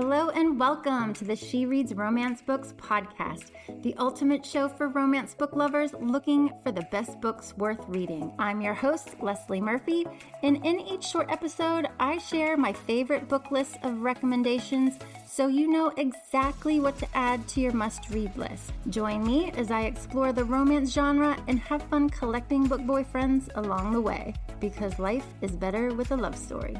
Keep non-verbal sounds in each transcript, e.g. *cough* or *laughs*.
Hello and welcome to the She Reads Romance Books podcast, the ultimate show for romance book lovers looking for the best books worth reading. I'm your host, Leslie Murphy, and in each short episode, I share my favorite book list of recommendations so you know exactly what to add to your must read list. Join me as I explore the romance genre and have fun collecting book boyfriends along the way, because life is better with a love story.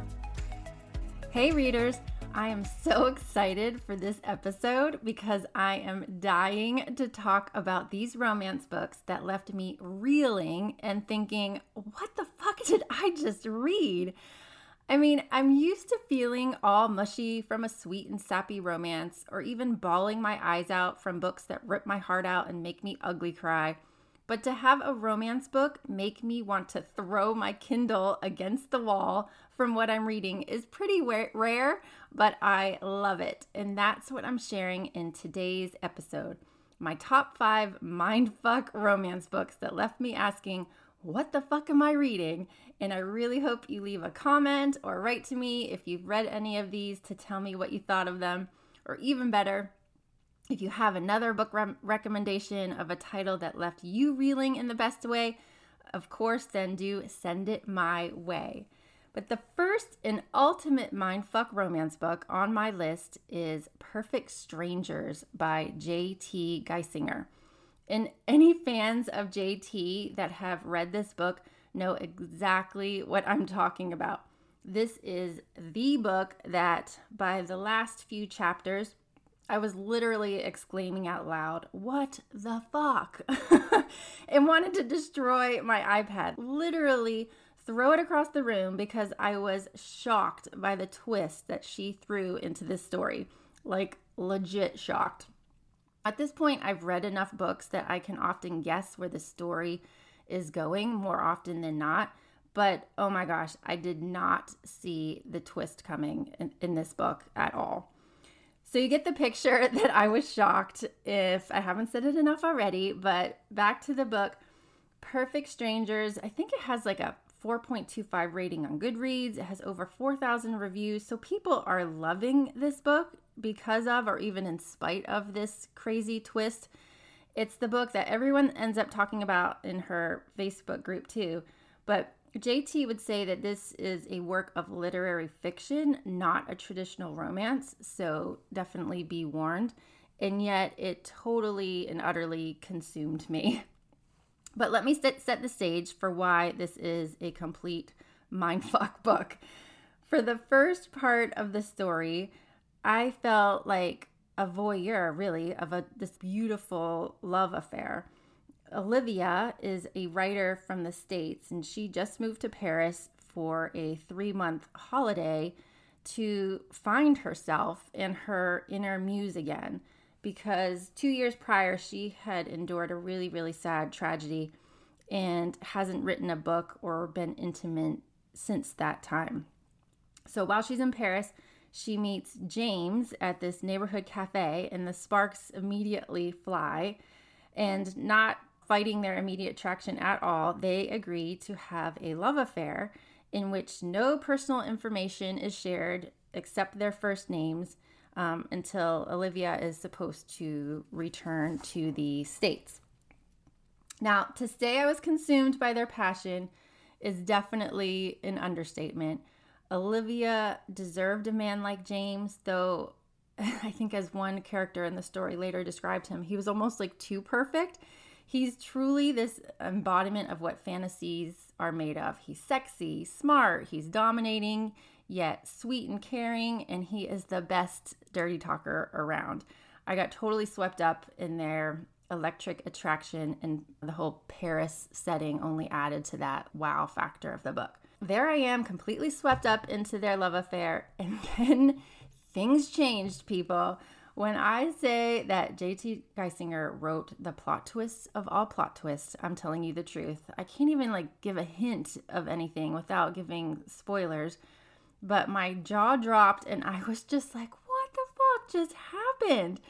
Hey, readers! I am so *laughs* excited for this episode because I am dying to talk about these romance books that left me reeling and thinking, what the fuck *laughs* did I just read? I mean, I'm used to feeling all mushy from a sweet and sappy romance, or even bawling my eyes out from books that rip my heart out and make me ugly cry. But to have a romance book make me want to throw my Kindle against the wall from what I'm reading is pretty rare, but I love it. And that's what I'm sharing in today's episode. My top five mindfuck romance books that left me asking, what the fuck am I reading? And I really hope you leave a comment or write to me if you've read any of these to tell me what you thought of them. Or even better, if you have another book re- recommendation of a title that left you reeling in the best way, of course, then do send it my way. But the first and ultimate mindfuck romance book on my list is Perfect Strangers by J.T. Geissinger. And any fans of JT that have read this book know exactly what I'm talking about. This is the book that, by the last few chapters, I was literally exclaiming out loud, What the fuck? *laughs* and wanted to destroy my iPad. Literally throw it across the room because I was shocked by the twist that she threw into this story. Like, legit shocked. At this point, I've read enough books that I can often guess where the story is going more often than not. But oh my gosh, I did not see the twist coming in, in this book at all. So you get the picture *laughs* that I was shocked if I haven't said it enough already. But back to the book Perfect Strangers, I think it has like a 4.25 rating on Goodreads. It has over 4,000 reviews. So people are loving this book because of, or even in spite of, this crazy twist. It's the book that everyone ends up talking about in her Facebook group, too. But JT would say that this is a work of literary fiction, not a traditional romance. So definitely be warned. And yet it totally and utterly consumed me. *laughs* But let me set, set the stage for why this is a complete mindfuck *laughs* book. For the first part of the story, I felt like a voyeur, really, of a, this beautiful love affair. Olivia is a writer from the States, and she just moved to Paris for a three month holiday to find herself and her inner muse again. Because two years prior, she had endured a really, really sad tragedy and hasn't written a book or been intimate since that time. So while she's in Paris, she meets James at this neighborhood cafe, and the sparks immediately fly. And not fighting their immediate attraction at all, they agree to have a love affair in which no personal information is shared except their first names um, until Olivia is supposed to return to the States. Now, to say I was consumed by their passion is definitely an understatement. Olivia deserved a man like James, though *laughs* I think, as one character in the story later described him, he was almost like too perfect. He's truly this embodiment of what fantasies are made of. He's sexy, smart, he's dominating, yet sweet and caring, and he is the best dirty talker around. I got totally swept up in their electric attraction, and the whole Paris setting only added to that wow factor of the book there I am, completely swept up into their love affair. And *laughs* then things changed, people. When I say that JT Geissinger wrote the plot twists of all plot twists, I'm telling you the truth. I can't even like give a hint of anything without giving spoilers. But my jaw dropped and I was just like, what the fuck just happened?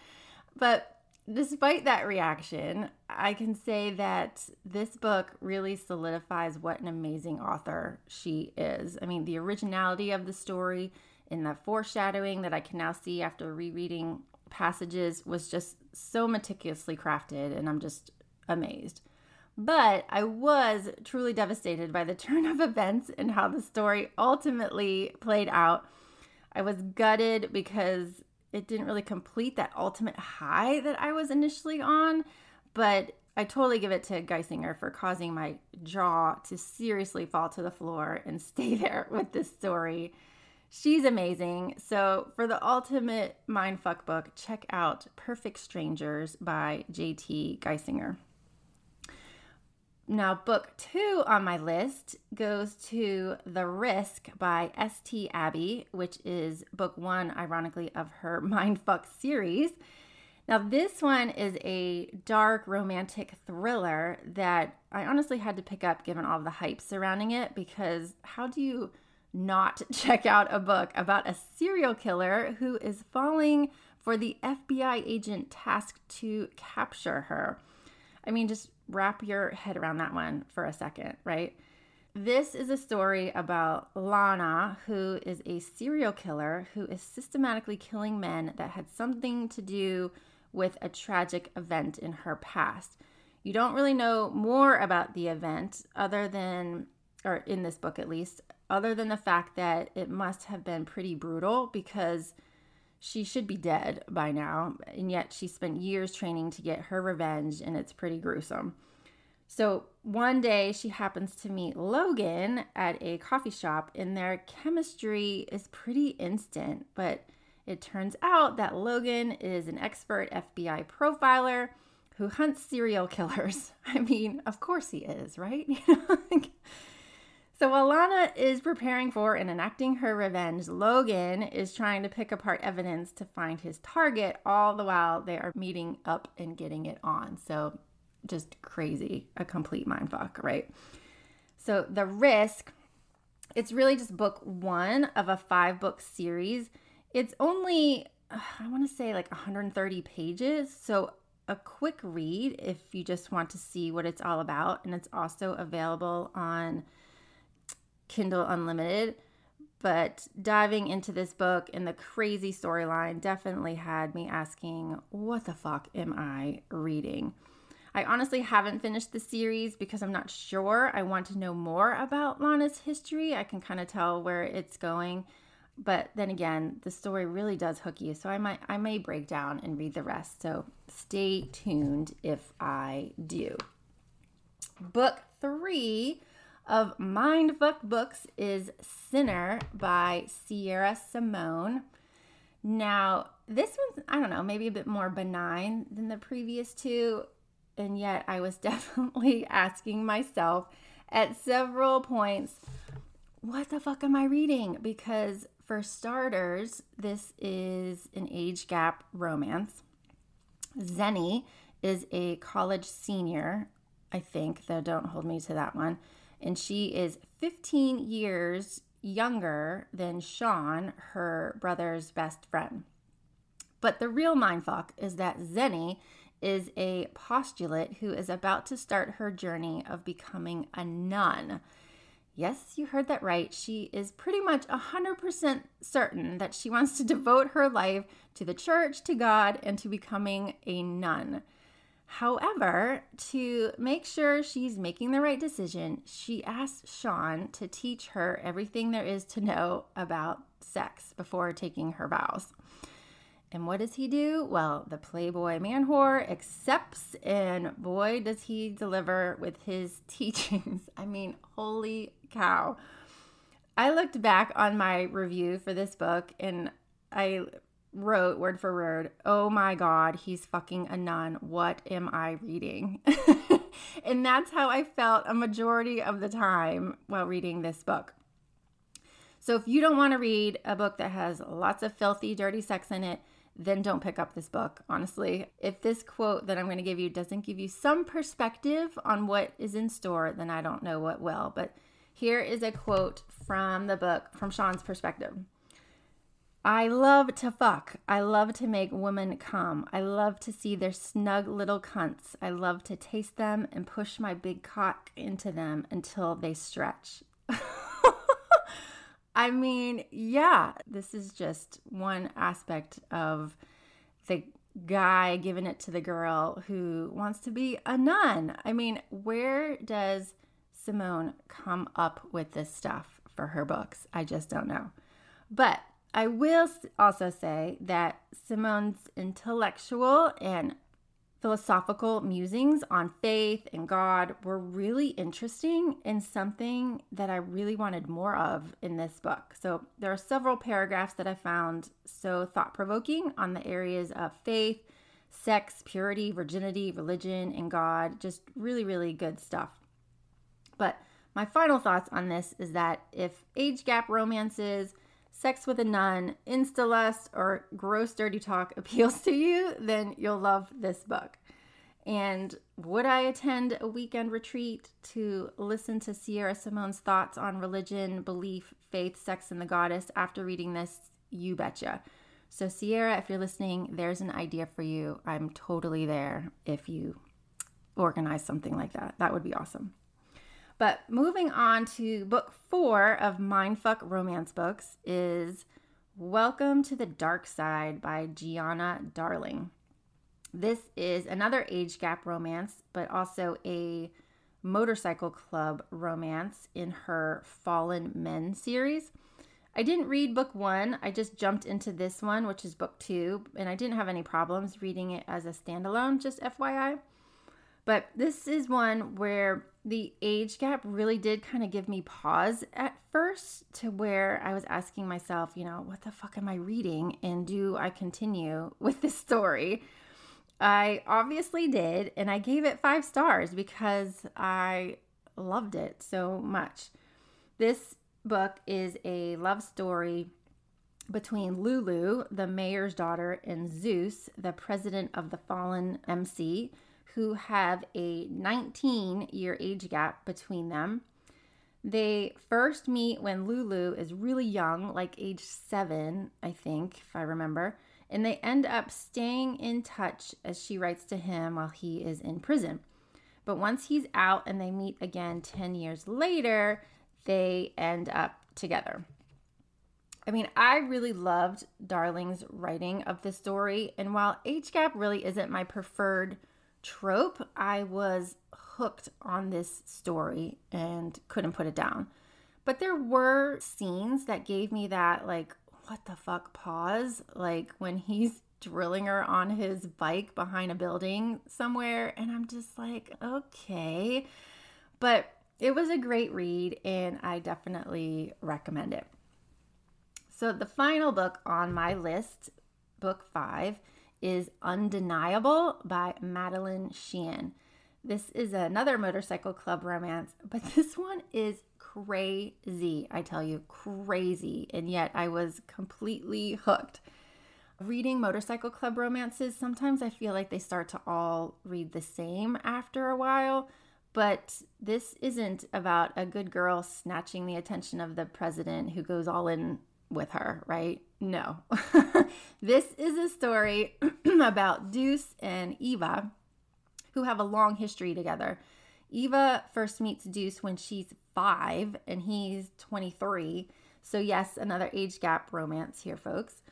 But despite that reaction, I can say that this book really solidifies what an amazing author she is. I mean, the originality of the story and the foreshadowing that I can now see after rereading passages was just so meticulously crafted, and I'm just amazed. But I was truly devastated by the *laughs* turn of events and how the story ultimately played out. I was gutted because it didn't really complete that ultimate high that I was initially on, but I totally give it to Geissinger for causing my jaw to seriously fall to the floor and *laughs* stay there with this story. She's amazing. So, for the ultimate mindfuck book, check out Perfect Strangers by JT Geissinger. Now, book two on my list goes to The Risk by S.T. Abby, which is book one, ironically, of her *laughs* Mindfuck series. Now, this one is a dark romantic thriller that I honestly had to pick up given all the hype surrounding it because how do you not *laughs* check out a book about a serial killer who is falling for the FBI agent tasked to capture her. I mean, just wrap your head around that one for a second, right? This is a story about Lana, who is a serial killer who is systematically killing men that had something to do with a tragic event in her past. You don't really know more about the event other than, or in this book at least, other than the fact that it must have been pretty brutal because she should be dead by now, and yet she spent years training to get her revenge, and it's pretty gruesome. So one day she happens to meet Logan at a coffee shop, and their chemistry is pretty instant. But it turns out that Logan is an expert FBI profiler who hunts serial killers. *laughs* I mean, of course he is, right? *laughs* So while Lana is preparing for and enacting her revenge, Logan is trying to pick apart evidence to find his target, all the while they are meeting up and getting it on. So just crazy, a complete mindfuck, right? So the risk, it's really just book one of a five book series. It's only, I want to say like 130 pages. So a quick read if you just want to see what it's all about. And it's also available on Kindle Unlimited. But diving into this book and the crazy storyline definitely had me asking, what the fuck am I reading? I honestly haven't finished the series because I'm not sure. I want to know more about Lana's history. I can kind of tell where it's going. But then again, the story really does hook you. So I might I may break down and read the rest. So stay tuned if I do. Book 3 of Mindfuck Books is Sinner by Sierra Simone. Now, this one's, I don't know, maybe a bit more benign than the previous two, and yet I was *laughs* definitely asking myself at several points, what the fuck am I reading? Because, for starters, this is an age gap romance. Zenny is a college senior, I think, though don't hold me to that one and she is 15 years younger than Sean, her brother's best friend. But the real mindfuck is that Zenny is a postulate who is about to start her journey of becoming a nun. Yes, you heard that right. She is pretty much 100% certain that she wants to devote her life to the church, to God, and to becoming a nun. However, to make sure she's making the right decision, she asks Sean to teach her everything there is to know about sex before taking her vows. And what does he do? Well, the Playboy man whore accepts, and boy, does he deliver with his *laughs* teachings. I mean, holy cow. I looked back on my review for this book and I wrote word for word, Oh my God, he's fucking a nun. What am I reading? *laughs* and that's how I felt a majority of the time while reading this book. So if you don't want to read a book that has lots of filthy, dirty sex in it, then don't pick up this book, honestly. If this quote that I'm going to give you doesn't give you some perspective on what is in store, then I don't know what will. But here is a quote from the book from Sean's perspective. I love to fuck. I love to make women come. I love to see their snug little cunts. I love to taste them and push my big cock into them until they stretch. *laughs* I mean, yeah, this is just one aspect of the guy giving it to the girl who wants to be a nun. I mean, where does Simone come up with this stuff for her books? I just don't know. But I will also say that Simone's intellectual and philosophical musings on faith and God were really interesting and something that I really wanted more of in this book. So, there are several paragraphs that I found so thought provoking on the areas of faith, sex, purity, virginity, religion, and God. Just really, really good stuff. But my final thoughts on this is that if age gap romances, sex with a nun, insta lust, or gross dirty talk *laughs* appeals to you, then you'll love this book. And would I attend a weekend retreat to listen to Sierra Simone's thoughts on religion, belief, faith, sex, and the goddess after reading this? You betcha. So, Sierra, if you're listening, there's an idea for you. I'm totally there if you organize something like that. That would be awesome. But moving on to book four of Mindfuck Romance Books is Welcome to the Dark Side by Gianna Darling. This is another age gap romance, but also a motorcycle club romance in her Fallen Men series. I didn't read book one, I just jumped into this one, which is book two, and I didn't have any problems reading it as a standalone, just FYI. But this is one where the age gap really did kind of give me pause at first to where I was asking myself, you know, what the fuck am I reading? And do I continue *laughs* with this story? I obviously did, and I gave it five stars because I loved it so much. This book is a love story between Lulu, the mayor's daughter, and Zeus, the president of the fallen MC who have a 19 year age gap between them. They first meet when Lulu is really young, like age seven, I think, if I remember, and they end up staying in touch as she writes to him while he is in prison. But once he's out and they meet again 10 years later, they end up together. I mean, I really loved Darling's writing of the story, and while age gap really isn't my preferred trope, I was hooked on this story and couldn't put it down. But there were scenes that gave me that, like, what the fuck pause. Like when he's drilling her on his bike behind a building somewhere. And I'm just like, okay. But it was a great read and I definitely recommend it. So, the final book on my list, book five, is Undeniable by Madeline Sheehan. This is another motorcycle club romance, but *laughs* this one is crazy. I tell you, crazy. And yet I was completely hooked. Reading motorcycle club romances, sometimes I feel like they start to all read the same after a while. But this isn't about a good girl snatching the attention of the president who goes all in with her, right? No. *laughs* this is a story *clears throat* about Deuce and Eva, who have a long history together. Eva first meets Deuce when she's five and he's 23. So, yes, another age gap romance here, folks.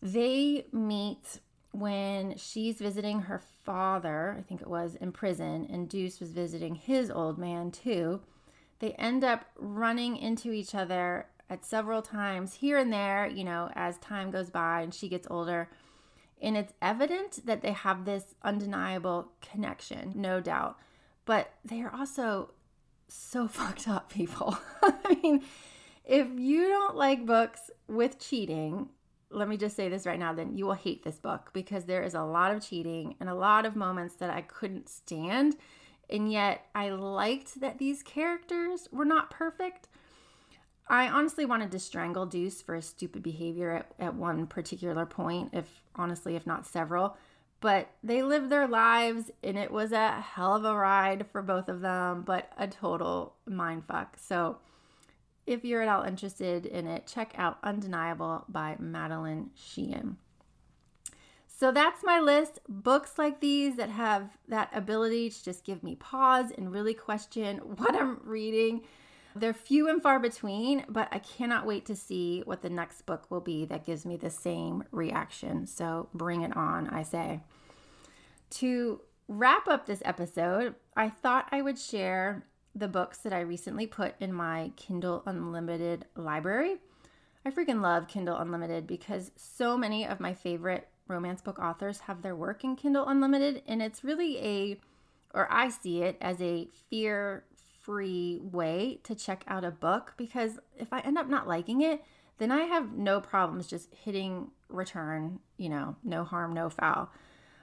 They meet when she's visiting her father, I think it was, in prison, and Deuce was visiting his old man too. They end up running into each other at several times here and there, you know, as time goes by and she gets older. And it's evident that they have this undeniable connection, no doubt. But they are also so *laughs* fucked up people. *laughs* I mean, if you don't like books with cheating, let me just say this right now, then you will hate this book because there is a lot of cheating and a lot of moments that I couldn't stand. And yet I liked that these characters were not perfect, I honestly wanted to strangle Deuce for his stupid behavior at, at one particular point, if honestly, if not several. But they lived their lives and it was a hell of a ride for both of them, but a total mind fuck. So if you're at all interested in it, check out Undeniable by Madeline Sheehan. So that's my list. Books like these that have that ability to just give me pause and really question *laughs* what I'm reading They're few and far between, but I cannot wait to see what the next book will be that gives me the same reaction. So bring it on, I say. To wrap up this episode, I thought I would share the books that I recently put in my Kindle Unlimited library. I freaking love Kindle Unlimited because so many of my favorite romance book authors have their work in Kindle Unlimited, and it's really a, or I see it as a fear free way to check out a book because if I end up not liking it, then I have no problems just hitting return, you know, no harm, no foul.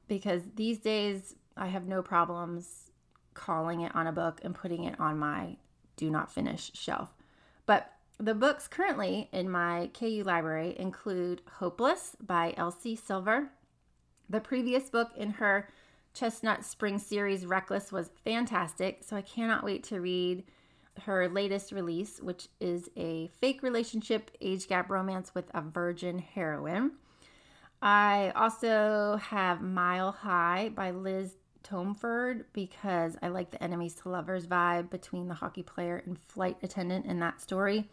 Because these days I have no problems calling it on a book and putting it on my do not finish shelf. But the books currently in my KU library include Hopeless by Elsie Silver. The previous book in her Chestnut Spring series, Reckless, was fantastic, so I cannot wait to read her latest release, which is a fake relationship age gap romance with a virgin heroine. I also have Mile High by Liz Tomforde because I like the enemies to lovers vibe between the hockey player and flight attendant in that story.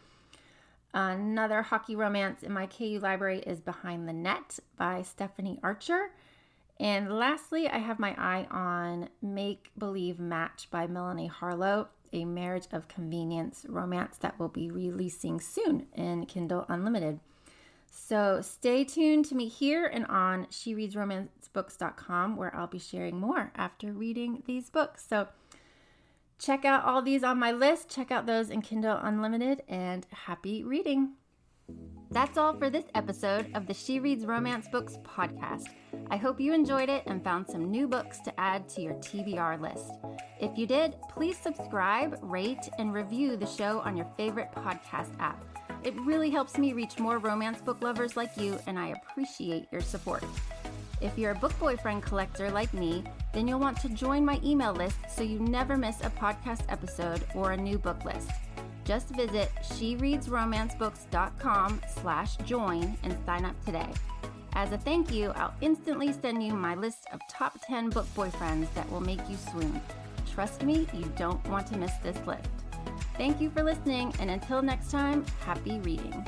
Another hockey romance in my KU library is Behind the Net by Stephanie Archer. And lastly, I have my eye on Make Believe Match by Melanie Harlow, a marriage of convenience romance that will be releasing soon in Kindle Unlimited. So stay tuned to me here and on shereadsromancebooks.com where I'll be sharing more after reading these books. So check out all these on my list, check out those in Kindle Unlimited, and happy reading. That's all for this episode of the She Reads Romance Books podcast. I hope you enjoyed it and found some new books to add to your TBR list. If you did, please subscribe, rate, and review the show on your favorite podcast app. It really helps me reach more romance book lovers like you, and I appreciate your support. If you're a book boyfriend collector like me, then you'll want to join my email list so you never miss a podcast episode or a new book list. Just visit shereadsromancebooks.com slash join and sign up today. As a thank you, I'll instantly send you my list of top 10 book boyfriends that will make you swoon. Trust me, you don't want to miss this list. Thank you for listening, and until next time, happy reading.